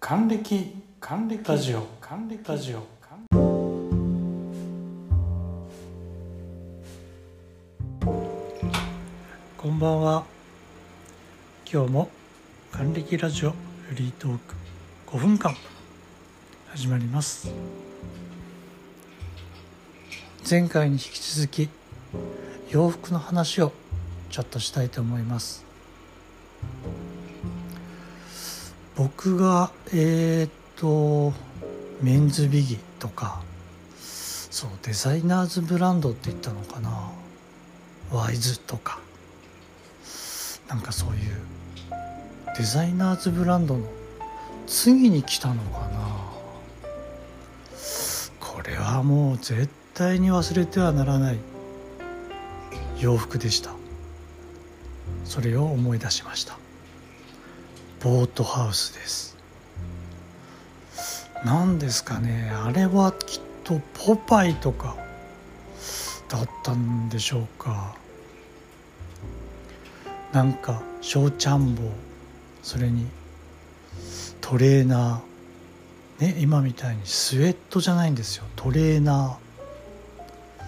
還暦還暦ラジオ。還暦ラジオ。こんばんは。今日も還暦ラジオフリートーク5分間始まります。前回に引き続き洋服の話をちょっとしたいと思います僕がえー、っとメンズビギとかそうデザイナーズブランドって言ったのかな。ワイズとか。なんかそういうデザイナーズブランドの次に来たのかな。これはもう絶対に忘れてはならない。洋服でした。それを思い出しました。ボートハウスです。何ですかね。あれはきっとポパイとかだったんでしょうか。なんか小ちゃん坊それにトレーナー。ね今みたいにスウェットじゃないんですよ。トレーナー。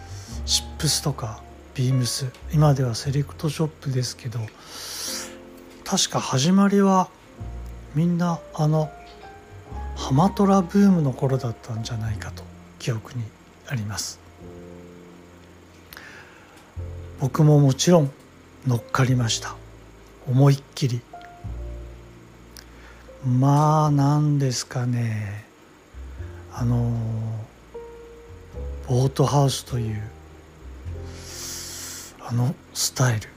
シップスとかビームス。今ではセレクトショップですけど確か始まりはみんなあのハマトラブームの頃だったんじゃないかと記憶にあります。僕ももちろん乗っかりました。思いっきり。まあ何ですかね。あのボートハウスというあのスタイル。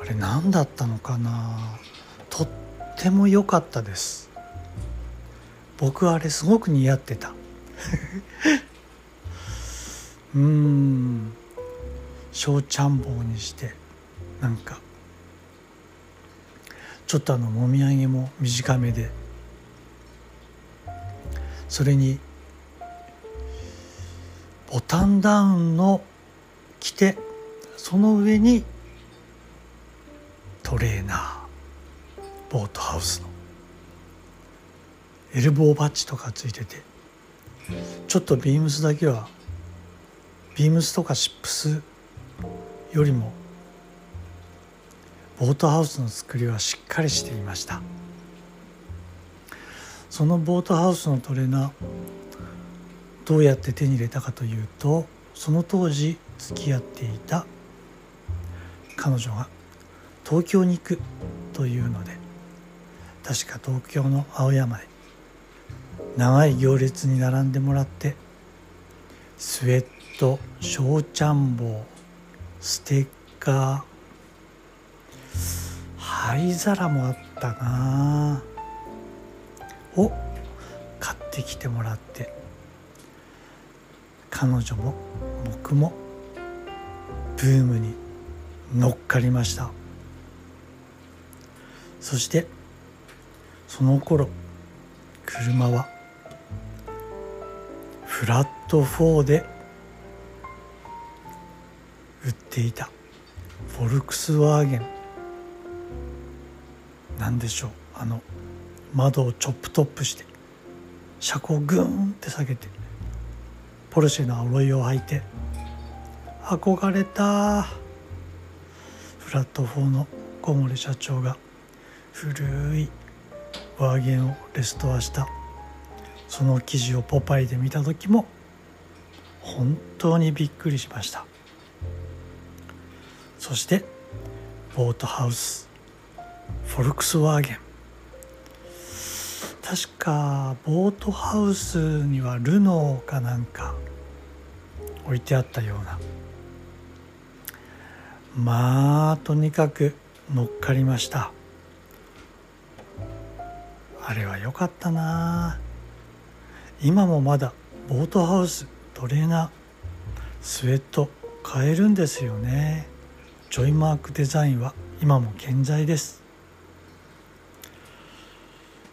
あれ何だったのかな。ても良かったです。僕はあれすごく似合ってた。うん。小ちゃん坊にしてなんか。ちょっとあのもみあげも短めで。それにボタンダウンの着てその上にトレーナー。ボートハウスの。エルボーバッジとかついてて。ちょっとビームスだけはビームスとかシップスよりもボートハウスの作りはしっかりしていました。そのボートハウスのトレーナーどうやって手に入れたかというとその当時付き合っていた彼女が東京に行くというので確か東京の青山で長い行列に並んでもらってスウェット小ちゃん坊ステッカー。灰皿もあったな。を買ってきてもらって。彼女も僕もブームに乗っかりました。そしてその頃車はフラット4で売っていたフォルクスワーゲン。なんでしょうあの窓をチョップトップして車高グーンって下げてポルシェのアロイを履いて憧れたフラット4の小森社長が古いワーゲンをレストアした。その記事をポパイで見た時も本当にびっくりしました。そしてボートハウスフォルクスワーゲン。確かボートハウスにはルノーかなんか置いてあったような。まあとにかく乗っかりました。あれは良かったな。今もまだボートハウストレーナースウェット買えるんですよね。ジョイマークデザインは今も健在です。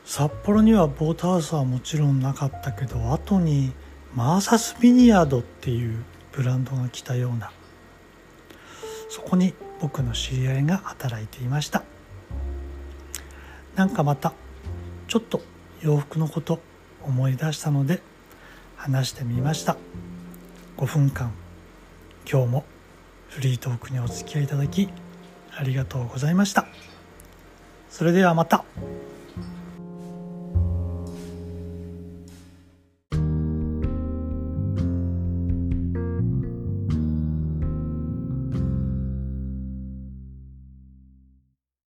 札幌にはボートハウスはもちろんなかったけど後にマーサスビニヤードっていうブランドが来たようなそこに僕の知り合いが働いていました。なんかまたちょっと洋服のこと思い出したので話してみました5分間今日もフリートークにお付き合いいただきありがとうございましたそれではまた。